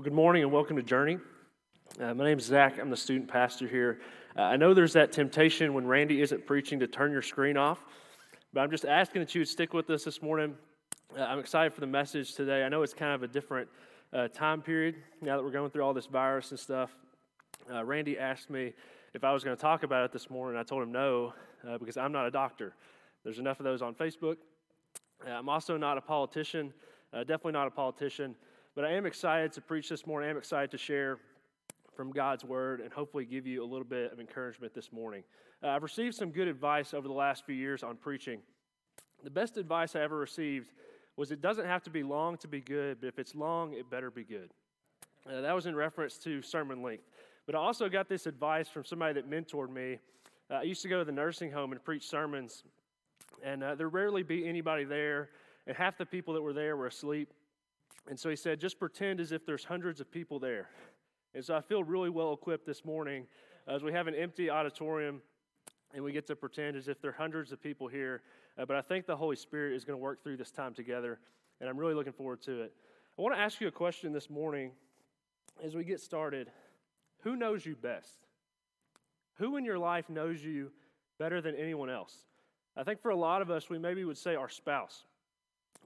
Well, good morning and welcome to Journey. Uh, my name is Zach. I'm the student pastor here. Uh, I know there's that temptation when Randy isn't preaching to turn your screen off, but I'm just asking that you would stick with us this morning. Uh, I'm excited for the message today. I know it's kind of a different uh, time period now that we're going through all this virus and stuff. Uh, Randy asked me if I was going to talk about it this morning. I told him no uh, because I'm not a doctor. There's enough of those on Facebook. I'm also not a politician, definitely not a politician. But I am excited to preach this morning. I am excited to share from God's word and hopefully give you a little bit of encouragement this morning. Uh, I've received some good advice over the last few years on preaching. The best advice I ever received was it doesn't have to be long to be good, but if it's long, it better be good. Uh, that was in reference to sermon length. But I also got this advice from somebody that mentored me. Uh, I used to go to the nursing home and preach sermons, and uh, there'd rarely be anybody there, and half the people that were there were asleep. And so he said, just pretend as if there's hundreds of people there. And so I feel really well equipped this morning as we have an empty auditorium and we get to pretend as if there are hundreds of people here. Uh, but I think the Holy Spirit is going to work through this time together, and I'm really looking forward to it. I want to ask you a question this morning as we get started. Who knows you best? Who in your life knows you better than anyone else? I think for a lot of us, we maybe would say our spouse,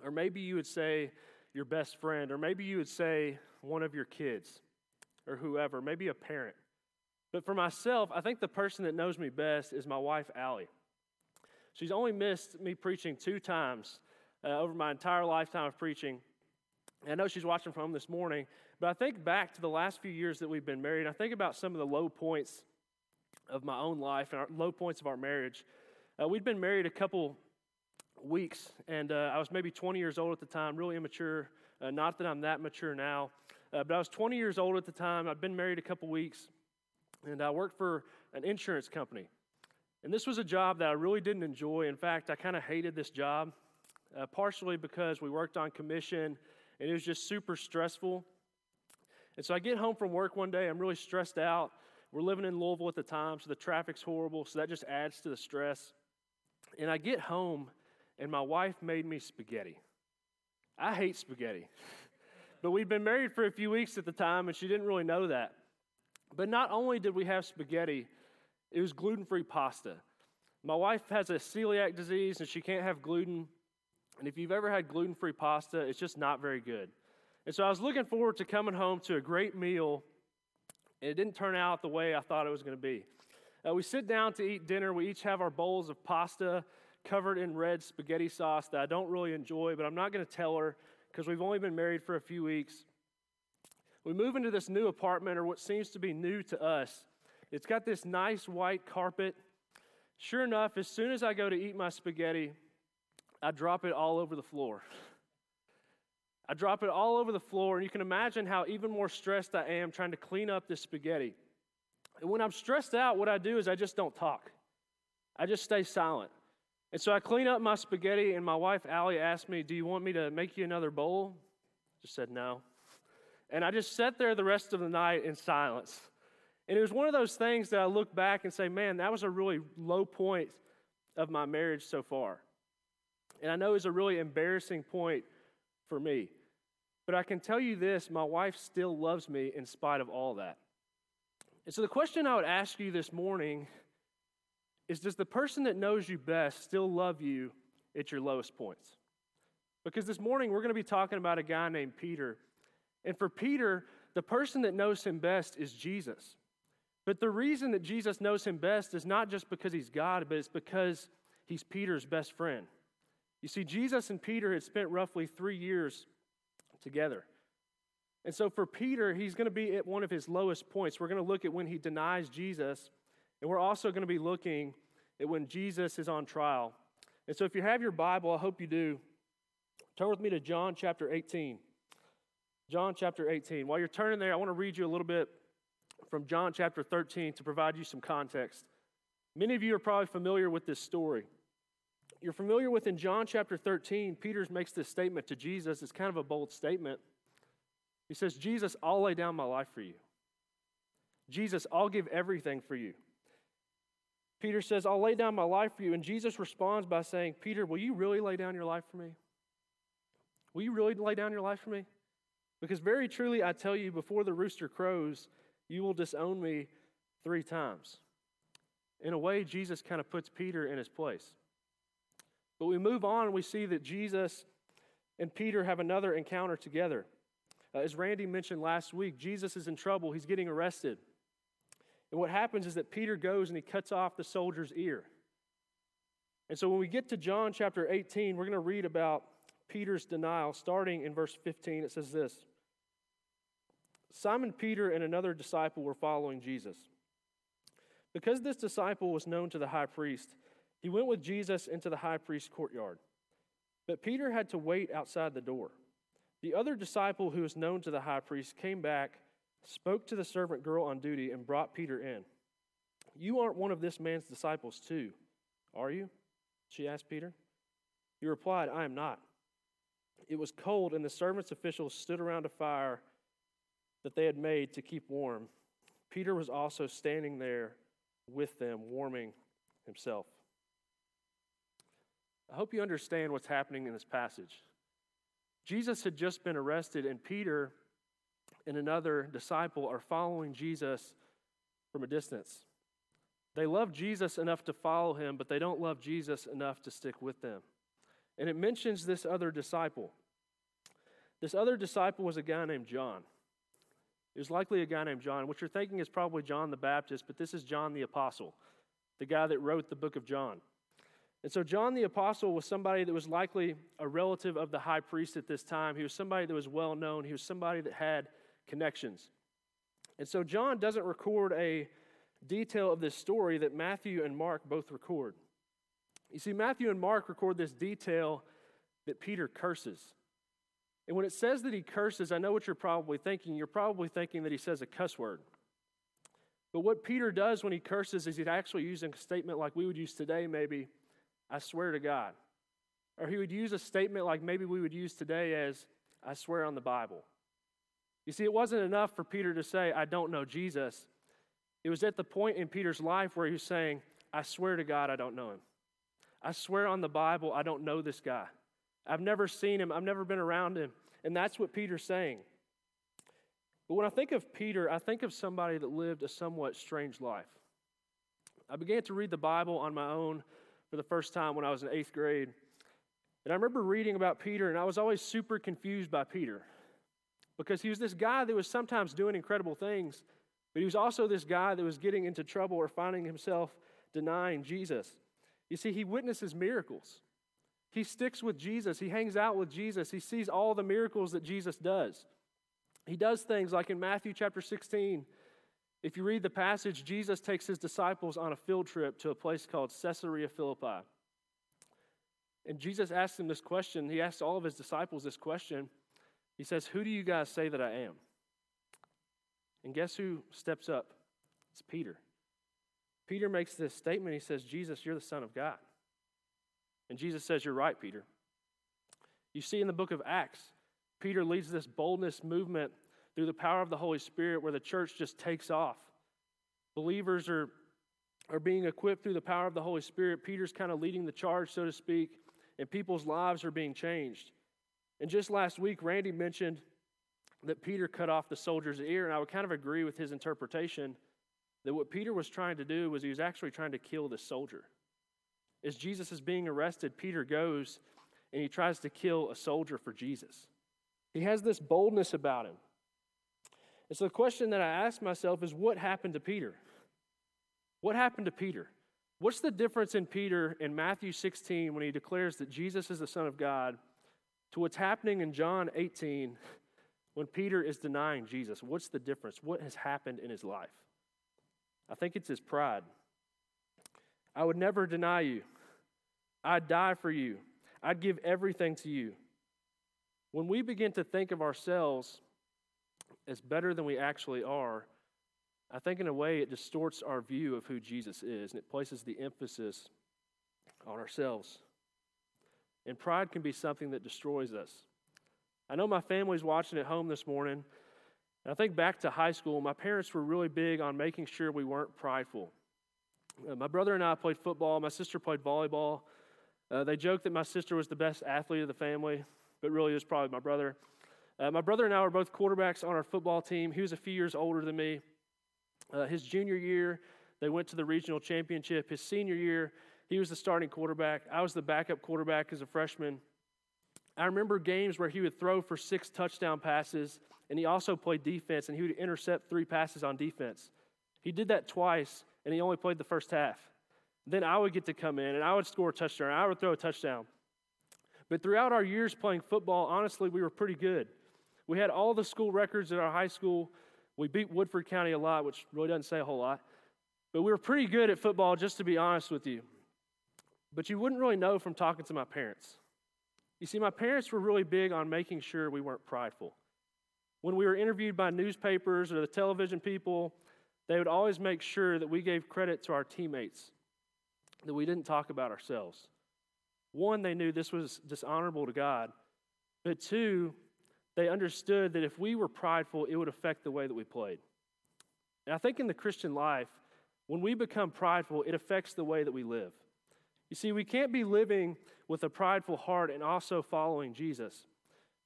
or maybe you would say your best friend, or maybe you would say one of your kids or whoever, maybe a parent. But for myself, I think the person that knows me best is my wife, Allie. She's only missed me preaching two times uh, over my entire lifetime of preaching. And I know she's watching from home this morning, but I think back to the last few years that we've been married. I think about some of the low points of my own life and our low points of our marriage. Uh, we'd been married a couple weeks, and uh, I was maybe 20 years old at the time, really immature. Uh, not that I'm that mature now, uh, but I was 20 years old at the time. I'd been married a couple weeks, and I worked for an insurance company. And this was a job that I really didn't enjoy. In fact, I kind of hated this job, uh, partially because we worked on commission, and it was just super stressful. And so I get home from work one day, I'm really stressed out. We're living in Louisville at the time, so the traffic's horrible, so that just adds to the stress. And I get home, and my wife made me spaghetti. I hate spaghetti. but we'd been married for a few weeks at the time, and she didn't really know that. But not only did we have spaghetti, it was gluten free pasta. My wife has a celiac disease, and she can't have gluten. And if you've ever had gluten free pasta, it's just not very good. And so I was looking forward to coming home to a great meal, and it didn't turn out the way I thought it was going to be. Uh, we sit down to eat dinner. We each have our bowls of pasta covered in red spaghetti sauce that I don't really enjoy, but I'm not going to tell her because we've only been married for a few weeks. We move into this new apartment, or what seems to be new to us. It's got this nice white carpet. Sure enough, as soon as I go to eat my spaghetti, I drop it all over the floor. I drop it all over the floor, and you can imagine how even more stressed I am trying to clean up this spaghetti. And when I'm stressed out, what I do is I just don't talk, I just stay silent. And so I clean up my spaghetti, and my wife, Allie, asked me, Do you want me to make you another bowl? Just said no. And I just sat there the rest of the night in silence. And it was one of those things that I look back and say, Man, that was a really low point of my marriage so far. And I know it was a really embarrassing point for me. But I can tell you this my wife still loves me in spite of all that. And so the question I would ask you this morning is does the person that knows you best still love you at your lowest points? Because this morning we're going to be talking about a guy named Peter. And for Peter, the person that knows him best is Jesus. But the reason that Jesus knows him best is not just because he's God, but it's because he's Peter's best friend. You see, Jesus and Peter had spent roughly three years together. And so for Peter, he's going to be at one of his lowest points. We're going to look at when he denies Jesus and we're also going to be looking at when Jesus is on trial. And so if you have your Bible, I hope you do, turn with me to John chapter 18. John chapter 18. While you're turning there, I want to read you a little bit from John chapter 13 to provide you some context. Many of you are probably familiar with this story. You're familiar with in John chapter 13, Peter makes this statement to Jesus. It's kind of a bold statement. He says, Jesus, I'll lay down my life for you. Jesus, I'll give everything for you. Peter says, I'll lay down my life for you. And Jesus responds by saying, Peter, will you really lay down your life for me? Will you really lay down your life for me? Because very truly I tell you, before the rooster crows, you will disown me three times. In a way, Jesus kind of puts Peter in his place. But we move on and we see that Jesus and Peter have another encounter together. Uh, as Randy mentioned last week, Jesus is in trouble, he's getting arrested. And what happens is that Peter goes and he cuts off the soldier's ear. And so when we get to John chapter 18, we're going to read about Peter's denial, starting in verse 15. It says this Simon Peter and another disciple were following Jesus. Because this disciple was known to the high priest, he went with Jesus into the high priest's courtyard. But Peter had to wait outside the door. The other disciple who was known to the high priest came back, spoke to the servant girl on duty, and brought Peter in. You aren't one of this man's disciples, too, are you? She asked Peter. He replied, I am not. It was cold, and the servants' officials stood around a fire that they had made to keep warm. Peter was also standing there with them, warming himself. I hope you understand what's happening in this passage. Jesus had just been arrested, and Peter and another disciple are following Jesus from a distance. They love Jesus enough to follow him, but they don't love Jesus enough to stick with them. And it mentions this other disciple. This other disciple was a guy named John. It was likely a guy named John. What you're thinking is probably John the Baptist, but this is John the Apostle, the guy that wrote the book of John. And so, John the Apostle was somebody that was likely a relative of the high priest at this time. He was somebody that was well known, he was somebody that had connections. And so, John doesn't record a detail of this story that Matthew and Mark both record. You see, Matthew and Mark record this detail that Peter curses. And when it says that he curses, I know what you're probably thinking. You're probably thinking that he says a cuss word. But what Peter does when he curses is he's actually using a statement like we would use today, maybe, I swear to God. Or he would use a statement like maybe we would use today as, I swear on the Bible. You see, it wasn't enough for Peter to say, I don't know Jesus. It was at the point in Peter's life where he was saying, I swear to God, I don't know him. I swear on the Bible, I don't know this guy. I've never seen him, I've never been around him. And that's what Peter's saying. But when I think of Peter, I think of somebody that lived a somewhat strange life. I began to read the Bible on my own for the first time when I was in eighth grade. And I remember reading about Peter, and I was always super confused by Peter because he was this guy that was sometimes doing incredible things, but he was also this guy that was getting into trouble or finding himself denying Jesus. You see, he witnesses miracles. He sticks with Jesus. He hangs out with Jesus. He sees all the miracles that Jesus does. He does things like in Matthew chapter 16. If you read the passage, Jesus takes his disciples on a field trip to a place called Caesarea Philippi. And Jesus asks them this question. He asks all of his disciples this question. He says, Who do you guys say that I am? And guess who steps up? It's Peter. Peter makes this statement. He says, Jesus, you're the Son of God. And Jesus says, You're right, Peter. You see in the book of Acts, Peter leads this boldness movement through the power of the Holy Spirit where the church just takes off. Believers are, are being equipped through the power of the Holy Spirit. Peter's kind of leading the charge, so to speak, and people's lives are being changed. And just last week, Randy mentioned that Peter cut off the soldier's ear, and I would kind of agree with his interpretation that what Peter was trying to do was he was actually trying to kill the soldier. As Jesus is being arrested, Peter goes and he tries to kill a soldier for Jesus. He has this boldness about him. And so the question that I ask myself is what happened to Peter? What happened to Peter? What's the difference in Peter in Matthew 16 when he declares that Jesus is the Son of God to what's happening in John 18 when Peter is denying Jesus? What's the difference? What has happened in his life? I think it's his pride. I would never deny you. I'd die for you. I'd give everything to you. When we begin to think of ourselves as better than we actually are, I think in a way it distorts our view of who Jesus is and it places the emphasis on ourselves. And pride can be something that destroys us. I know my family's watching at home this morning. And I think back to high school, my parents were really big on making sure we weren't prideful. Uh, my brother and I played football, my sister played volleyball. Uh, they joked that my sister was the best athlete of the family, but really it was probably my brother. Uh, my brother and I were both quarterbacks on our football team. He was a few years older than me. Uh, his junior year, they went to the regional championship. His senior year, he was the starting quarterback. I was the backup quarterback as a freshman. I remember games where he would throw for six touchdown passes, and he also played defense, and he would intercept three passes on defense. He did that twice, and he only played the first half. Then I would get to come in, and I would score a touchdown. I would throw a touchdown. But throughout our years playing football, honestly, we were pretty good. We had all the school records at our high school. We beat Woodford County a lot, which really doesn't say a whole lot. But we were pretty good at football, just to be honest with you. But you wouldn't really know from talking to my parents. You see, my parents were really big on making sure we weren't prideful. When we were interviewed by newspapers or the television people, they would always make sure that we gave credit to our teammates, that we didn't talk about ourselves. One, they knew this was dishonorable to God. But two, they understood that if we were prideful, it would affect the way that we played. And I think in the Christian life, when we become prideful, it affects the way that we live. You see, we can't be living with a prideful heart and also following Jesus.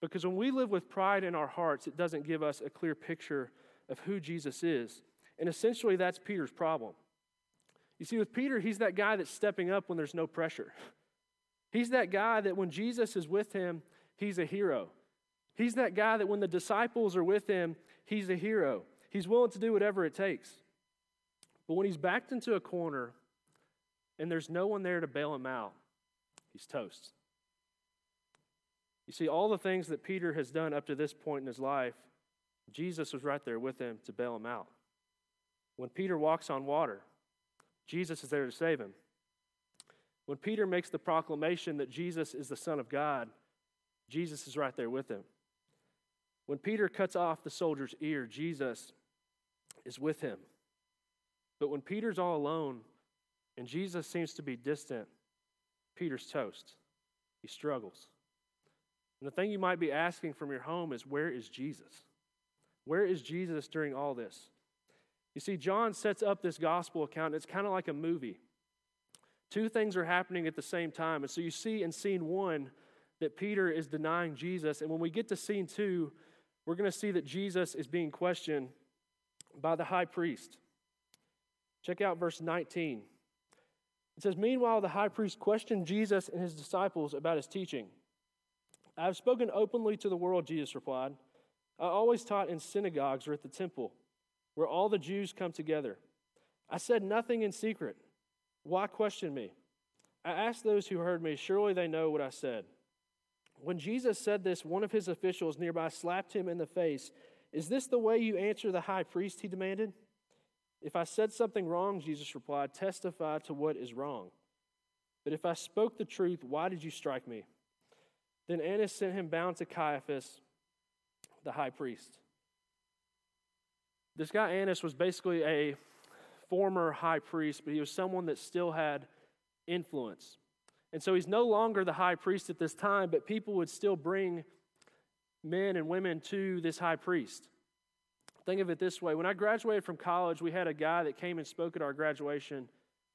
Because when we live with pride in our hearts, it doesn't give us a clear picture of who Jesus is. And essentially, that's Peter's problem. You see, with Peter, he's that guy that's stepping up when there's no pressure. He's that guy that when Jesus is with him, he's a hero. He's that guy that when the disciples are with him, he's a hero. He's willing to do whatever it takes. But when he's backed into a corner and there's no one there to bail him out, he's toast. You see, all the things that Peter has done up to this point in his life, Jesus was right there with him to bail him out. When Peter walks on water, Jesus is there to save him. When Peter makes the proclamation that Jesus is the Son of God, Jesus is right there with him. When Peter cuts off the soldier's ear, Jesus is with him. But when Peter's all alone and Jesus seems to be distant, Peter's toast. He struggles. And the thing you might be asking from your home is where is Jesus? Where is Jesus during all this? You see, John sets up this gospel account, it's kind of like a movie. Two things are happening at the same time. And so you see in scene one that Peter is denying Jesus. And when we get to scene two, we're going to see that Jesus is being questioned by the high priest. Check out verse 19. It says, Meanwhile, the high priest questioned Jesus and his disciples about his teaching. I have spoken openly to the world, Jesus replied. I always taught in synagogues or at the temple, where all the Jews come together. I said nothing in secret. Why question me? I asked those who heard me, surely they know what I said. When Jesus said this, one of his officials nearby slapped him in the face. Is this the way you answer the high priest? He demanded. If I said something wrong, Jesus replied, testify to what is wrong. But if I spoke the truth, why did you strike me? Then Annas sent him bound to Caiaphas, the high priest. This guy Annas was basically a former high priest, but he was someone that still had influence. And so he's no longer the high priest at this time, but people would still bring men and women to this high priest. Think of it this way when I graduated from college, we had a guy that came and spoke at our graduation.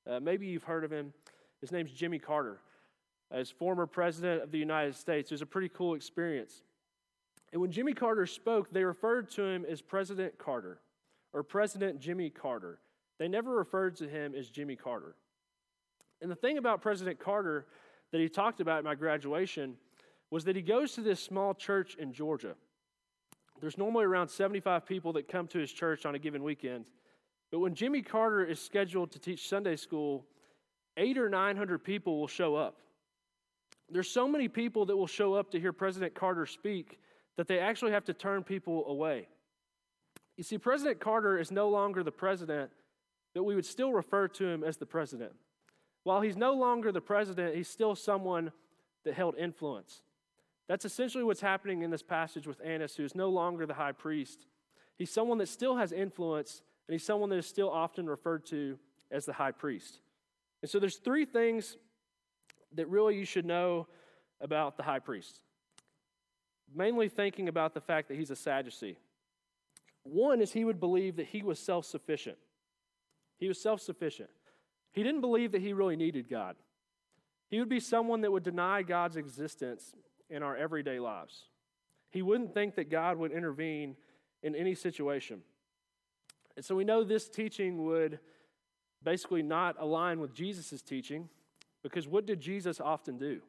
Uh, maybe you've heard of him. His name's Jimmy Carter. As former president of the United States, it was a pretty cool experience. And when Jimmy Carter spoke, they referred to him as President Carter or President Jimmy Carter. They never referred to him as Jimmy Carter. And the thing about President Carter that he talked about at my graduation was that he goes to this small church in Georgia. There's normally around 75 people that come to his church on a given weekend. But when Jimmy Carter is scheduled to teach Sunday school, eight or 900 people will show up. There's so many people that will show up to hear President Carter speak that they actually have to turn people away. You see, President Carter is no longer the president, but we would still refer to him as the president. While he's no longer the president, he's still someone that held influence. That's essentially what's happening in this passage with Annas, who is no longer the high priest. He's someone that still has influence, and he's someone that is still often referred to as the high priest. And so there's three things that really you should know about the high priest. Mainly thinking about the fact that he's a Sadducee. One is he would believe that he was self sufficient. He was self sufficient. He didn't believe that he really needed God. He would be someone that would deny God's existence in our everyday lives. He wouldn't think that God would intervene in any situation. And so we know this teaching would basically not align with Jesus' teaching because what did Jesus often do?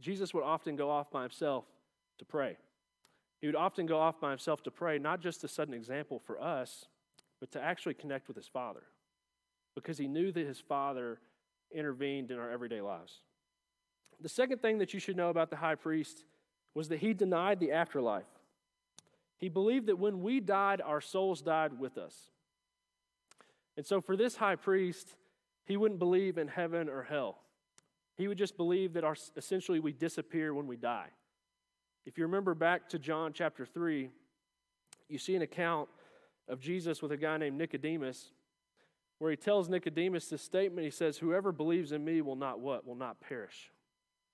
Jesus would often go off by himself to pray. He would often go off by himself to pray, not just to set an example for us, but to actually connect with his Father because he knew that his Father intervened in our everyday lives. The second thing that you should know about the high priest was that he denied the afterlife. He believed that when we died, our souls died with us. And so, for this high priest, he wouldn't believe in heaven or hell. He would just believe that our, essentially we disappear when we die. If you remember back to John chapter 3, you see an account of Jesus with a guy named Nicodemus, where he tells Nicodemus this statement. He says, Whoever believes in me will not what? Will not perish,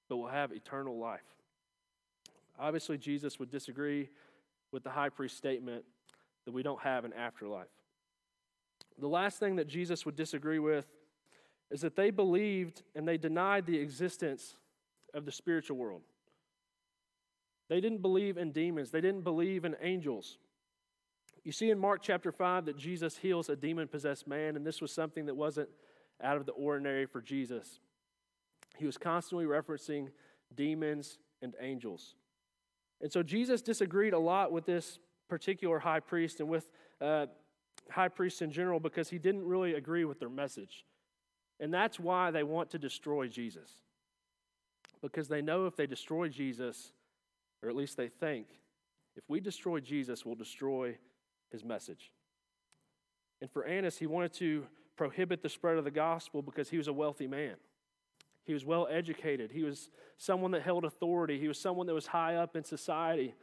but will have eternal life. Obviously, Jesus would disagree with the high priest statement that we don't have an afterlife. The last thing that Jesus would disagree with is that they believed and they denied the existence of the spiritual world. They didn't believe in demons, they didn't believe in angels. You see in Mark chapter 5 that Jesus heals a demon possessed man, and this was something that wasn't out of the ordinary for Jesus. He was constantly referencing demons and angels. And so Jesus disagreed a lot with this particular high priest and with uh, high priests in general because he didn't really agree with their message. And that's why they want to destroy Jesus. Because they know if they destroy Jesus, or at least they think, if we destroy Jesus, we'll destroy his message. And for Annas, he wanted to prohibit the spread of the gospel because he was a wealthy man. He was well educated. He was someone that held authority. He was someone that was high up in society.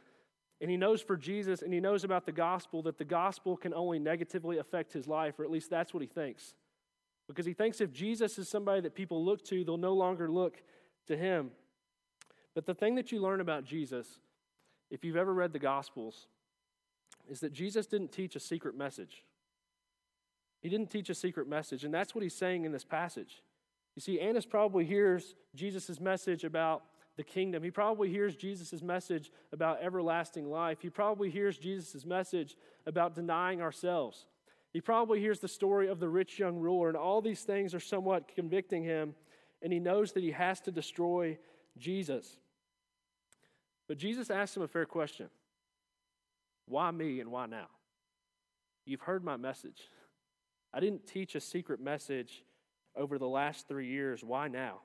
And he knows for Jesus and he knows about the gospel that the gospel can only negatively affect his life, or at least that's what he thinks. Because he thinks if Jesus is somebody that people look to, they'll no longer look to him. But the thing that you learn about Jesus, if you've ever read the Gospels, is that Jesus didn't teach a secret message. He didn't teach a secret message, and that's what he's saying in this passage. You see, Annas probably hears Jesus' message about the kingdom. He probably hears Jesus' message about everlasting life. He probably hears Jesus' message about denying ourselves. He probably hears the story of the rich young ruler, and all these things are somewhat convicting him, and he knows that he has to destroy Jesus. But Jesus asks him a fair question Why me and why now? You've heard my message. I didn't teach a secret message over the last three years. Why now?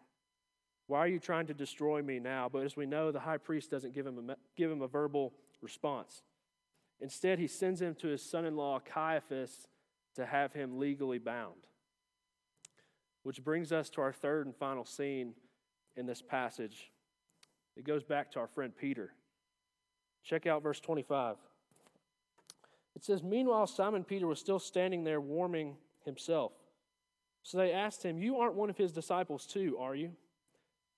Why are you trying to destroy me now? But as we know, the high priest doesn't give him a, give him a verbal response. Instead, he sends him to his son in law, Caiaphas, to have him legally bound. Which brings us to our third and final scene in this passage. It goes back to our friend Peter. Check out verse 25. It says, Meanwhile, Simon Peter was still standing there warming himself. So they asked him, You aren't one of his disciples, too, are you?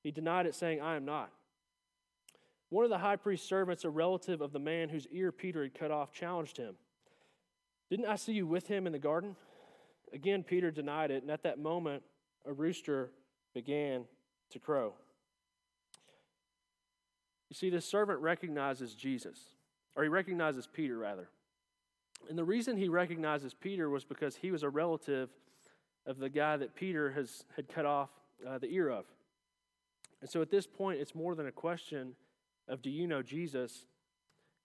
He denied it, saying, I am not. One of the high priest's servants, a relative of the man whose ear Peter had cut off, challenged him. Didn't I see you with him in the garden? Again, Peter denied it, and at that moment, a rooster began to crow. You see, this servant recognizes Jesus, or he recognizes Peter, rather. And the reason he recognizes Peter was because he was a relative of the guy that Peter has, had cut off uh, the ear of. And so at this point, it's more than a question of do you know Jesus?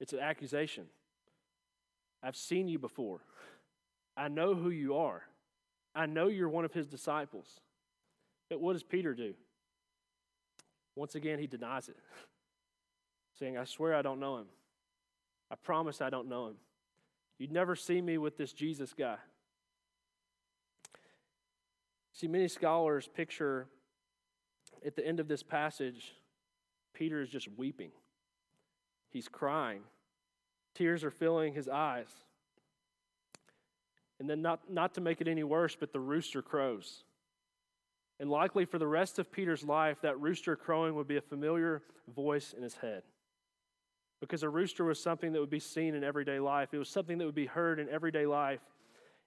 It's an accusation. I've seen you before. I know who you are. I know you're one of his disciples. But what does Peter do? Once again, he denies it, saying, I swear I don't know him. I promise I don't know him. You'd never see me with this Jesus guy. See, many scholars picture at the end of this passage, Peter is just weeping. He's crying. Tears are filling his eyes. And then, not, not to make it any worse, but the rooster crows. And likely for the rest of Peter's life, that rooster crowing would be a familiar voice in his head. Because a rooster was something that would be seen in everyday life, it was something that would be heard in everyday life.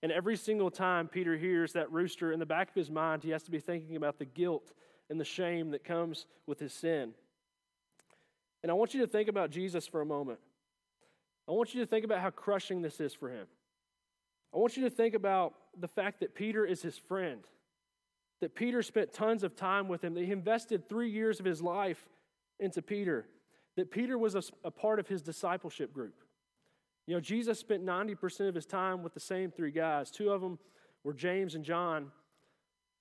And every single time Peter hears that rooster in the back of his mind, he has to be thinking about the guilt and the shame that comes with his sin. And I want you to think about Jesus for a moment. I want you to think about how crushing this is for him. I want you to think about the fact that Peter is his friend, that Peter spent tons of time with him, that he invested three years of his life into Peter, that Peter was a, a part of his discipleship group. You know, Jesus spent 90% of his time with the same three guys. Two of them were James and John,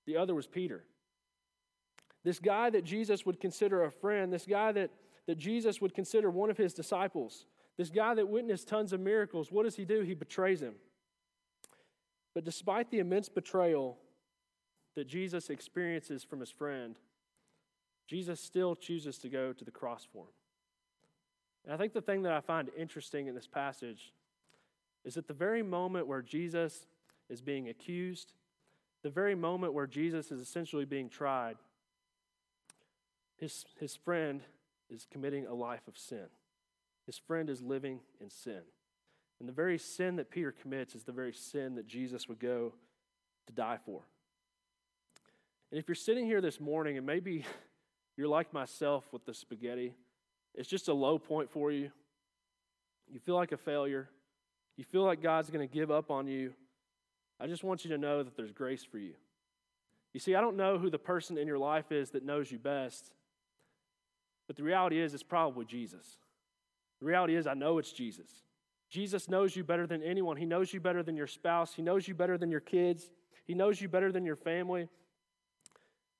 the other was Peter. This guy that Jesus would consider a friend, this guy that, that Jesus would consider one of his disciples, this guy that witnessed tons of miracles, what does he do? He betrays him. But despite the immense betrayal that Jesus experiences from his friend, Jesus still chooses to go to the cross for him. And I think the thing that I find interesting in this passage is at the very moment where Jesus is being accused, the very moment where Jesus is essentially being tried, his, his friend is committing a life of sin. His friend is living in sin. And the very sin that Peter commits is the very sin that Jesus would go to die for. And if you're sitting here this morning and maybe you're like myself with the spaghetti, it's just a low point for you. You feel like a failure. You feel like God's going to give up on you. I just want you to know that there's grace for you. You see, I don't know who the person in your life is that knows you best, but the reality is it's probably Jesus. The reality is I know it's Jesus. Jesus knows you better than anyone. He knows you better than your spouse. He knows you better than your kids. He knows you better than your family.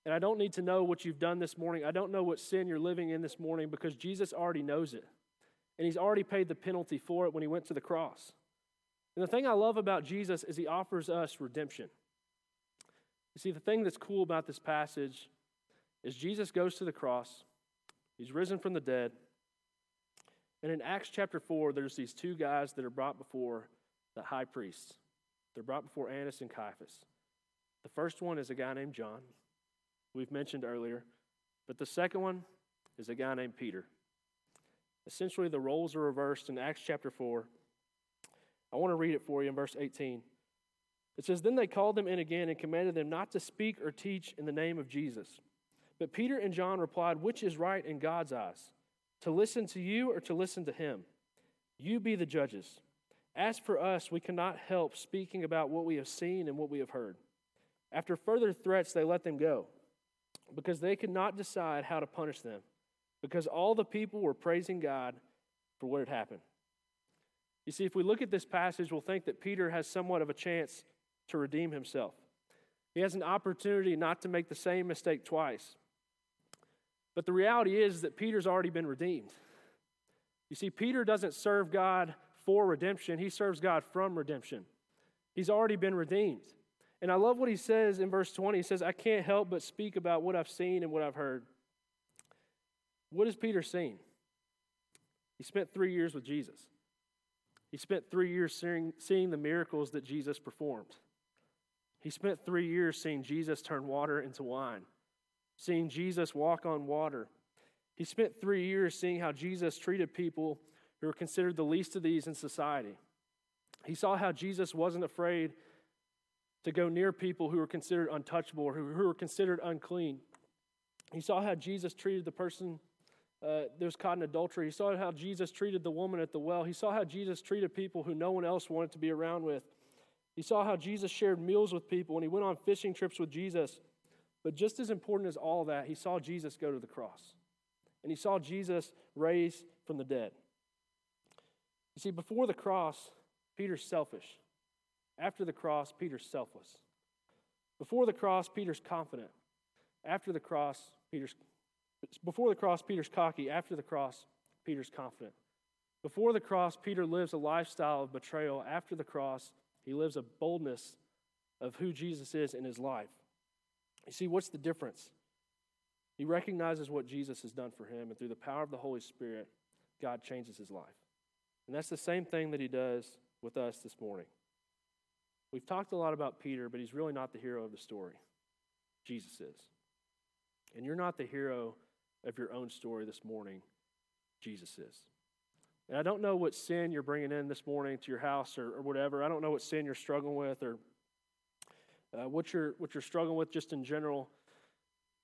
And I don't need to know what you've done this morning. I don't know what sin you're living in this morning because Jesus already knows it. And He's already paid the penalty for it when He went to the cross. And the thing I love about Jesus is He offers us redemption. You see, the thing that's cool about this passage is Jesus goes to the cross, He's risen from the dead. And in Acts chapter 4, there's these two guys that are brought before the high priests. They're brought before Annas and Caiaphas. The first one is a guy named John, we've mentioned earlier, but the second one is a guy named Peter. Essentially, the roles are reversed in Acts chapter 4. I want to read it for you in verse 18. It says, Then they called them in again and commanded them not to speak or teach in the name of Jesus. But Peter and John replied, Which is right in God's eyes? to listen to you or to listen to him. You be the judges. As for us, we cannot help speaking about what we have seen and what we have heard. After further threats, they let them go because they could not decide how to punish them, because all the people were praising God for what had happened. You see, if we look at this passage, we'll think that Peter has somewhat of a chance to redeem himself. He has an opportunity not to make the same mistake twice. But the reality is that Peter's already been redeemed. You see, Peter doesn't serve God for redemption, he serves God from redemption. He's already been redeemed. And I love what he says in verse 20. He says, I can't help but speak about what I've seen and what I've heard. What has Peter seen? He spent three years with Jesus. He spent three years seeing, seeing the miracles that Jesus performed. He spent three years seeing Jesus turn water into wine seeing Jesus walk on water. He spent three years seeing how Jesus treated people who were considered the least of these in society. He saw how Jesus wasn't afraid to go near people who were considered untouchable or who, who were considered unclean. He saw how Jesus treated the person uh, that was caught in adultery. He saw how Jesus treated the woman at the well. He saw how Jesus treated people who no one else wanted to be around with. He saw how Jesus shared meals with people and he went on fishing trips with Jesus. But just as important as all that, he saw Jesus go to the cross. And he saw Jesus raised from the dead. You see, before the cross, Peter's selfish. After the cross, Peter's selfless. Before the cross, Peter's confident. After the cross, Peter's before the cross, Peter's cocky. After the cross, Peter's confident. Before the cross, Peter lives a lifestyle of betrayal. After the cross, he lives a boldness of who Jesus is in his life. You see, what's the difference? He recognizes what Jesus has done for him, and through the power of the Holy Spirit, God changes his life. And that's the same thing that he does with us this morning. We've talked a lot about Peter, but he's really not the hero of the story. Jesus is. And you're not the hero of your own story this morning. Jesus is. And I don't know what sin you're bringing in this morning to your house or, or whatever. I don't know what sin you're struggling with or uh, what, you're, what you're struggling with just in general.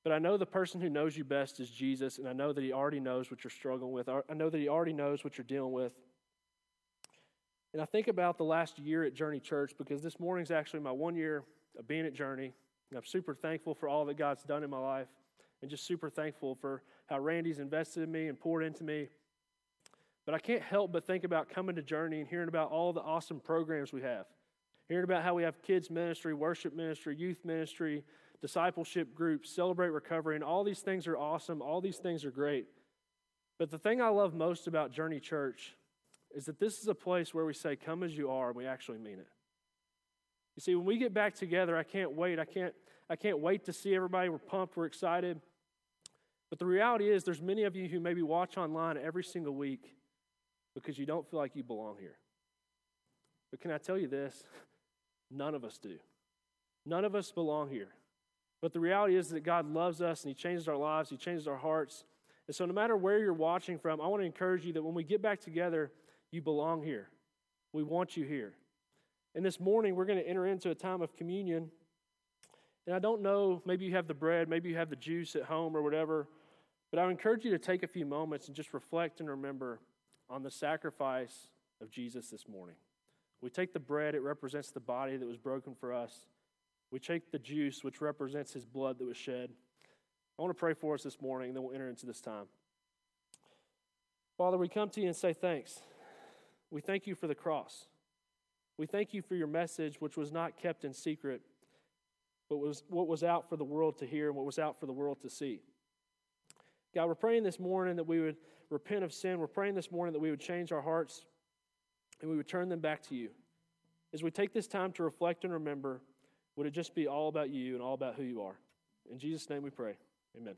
But I know the person who knows you best is Jesus, and I know that He already knows what you're struggling with. I know that He already knows what you're dealing with. And I think about the last year at Journey Church because this morning's actually my one year of being at Journey. And I'm super thankful for all that God's done in my life and just super thankful for how Randy's invested in me and poured into me. But I can't help but think about coming to Journey and hearing about all the awesome programs we have. Hearing about how we have kids' ministry, worship ministry, youth ministry, discipleship groups, celebrate recovery, and all these things are awesome. All these things are great. But the thing I love most about Journey Church is that this is a place where we say, Come as you are, and we actually mean it. You see, when we get back together, I can't wait. I can't, I can't wait to see everybody. We're pumped, we're excited. But the reality is, there's many of you who maybe watch online every single week because you don't feel like you belong here. But can I tell you this? None of us do. None of us belong here. But the reality is that God loves us and He changes our lives, He changes our hearts. And so, no matter where you're watching from, I want to encourage you that when we get back together, you belong here. We want you here. And this morning, we're going to enter into a time of communion. And I don't know, maybe you have the bread, maybe you have the juice at home or whatever, but I would encourage you to take a few moments and just reflect and remember on the sacrifice of Jesus this morning. We take the bread, it represents the body that was broken for us. We take the juice, which represents his blood that was shed. I want to pray for us this morning, and then we'll enter into this time. Father, we come to you and say thanks. We thank you for the cross. We thank you for your message, which was not kept in secret, but was what was out for the world to hear and what was out for the world to see. God, we're praying this morning that we would repent of sin. We're praying this morning that we would change our hearts and we would turn them back to you. As we take this time to reflect and remember, would it just be all about you and all about who you are? In Jesus' name we pray. Amen.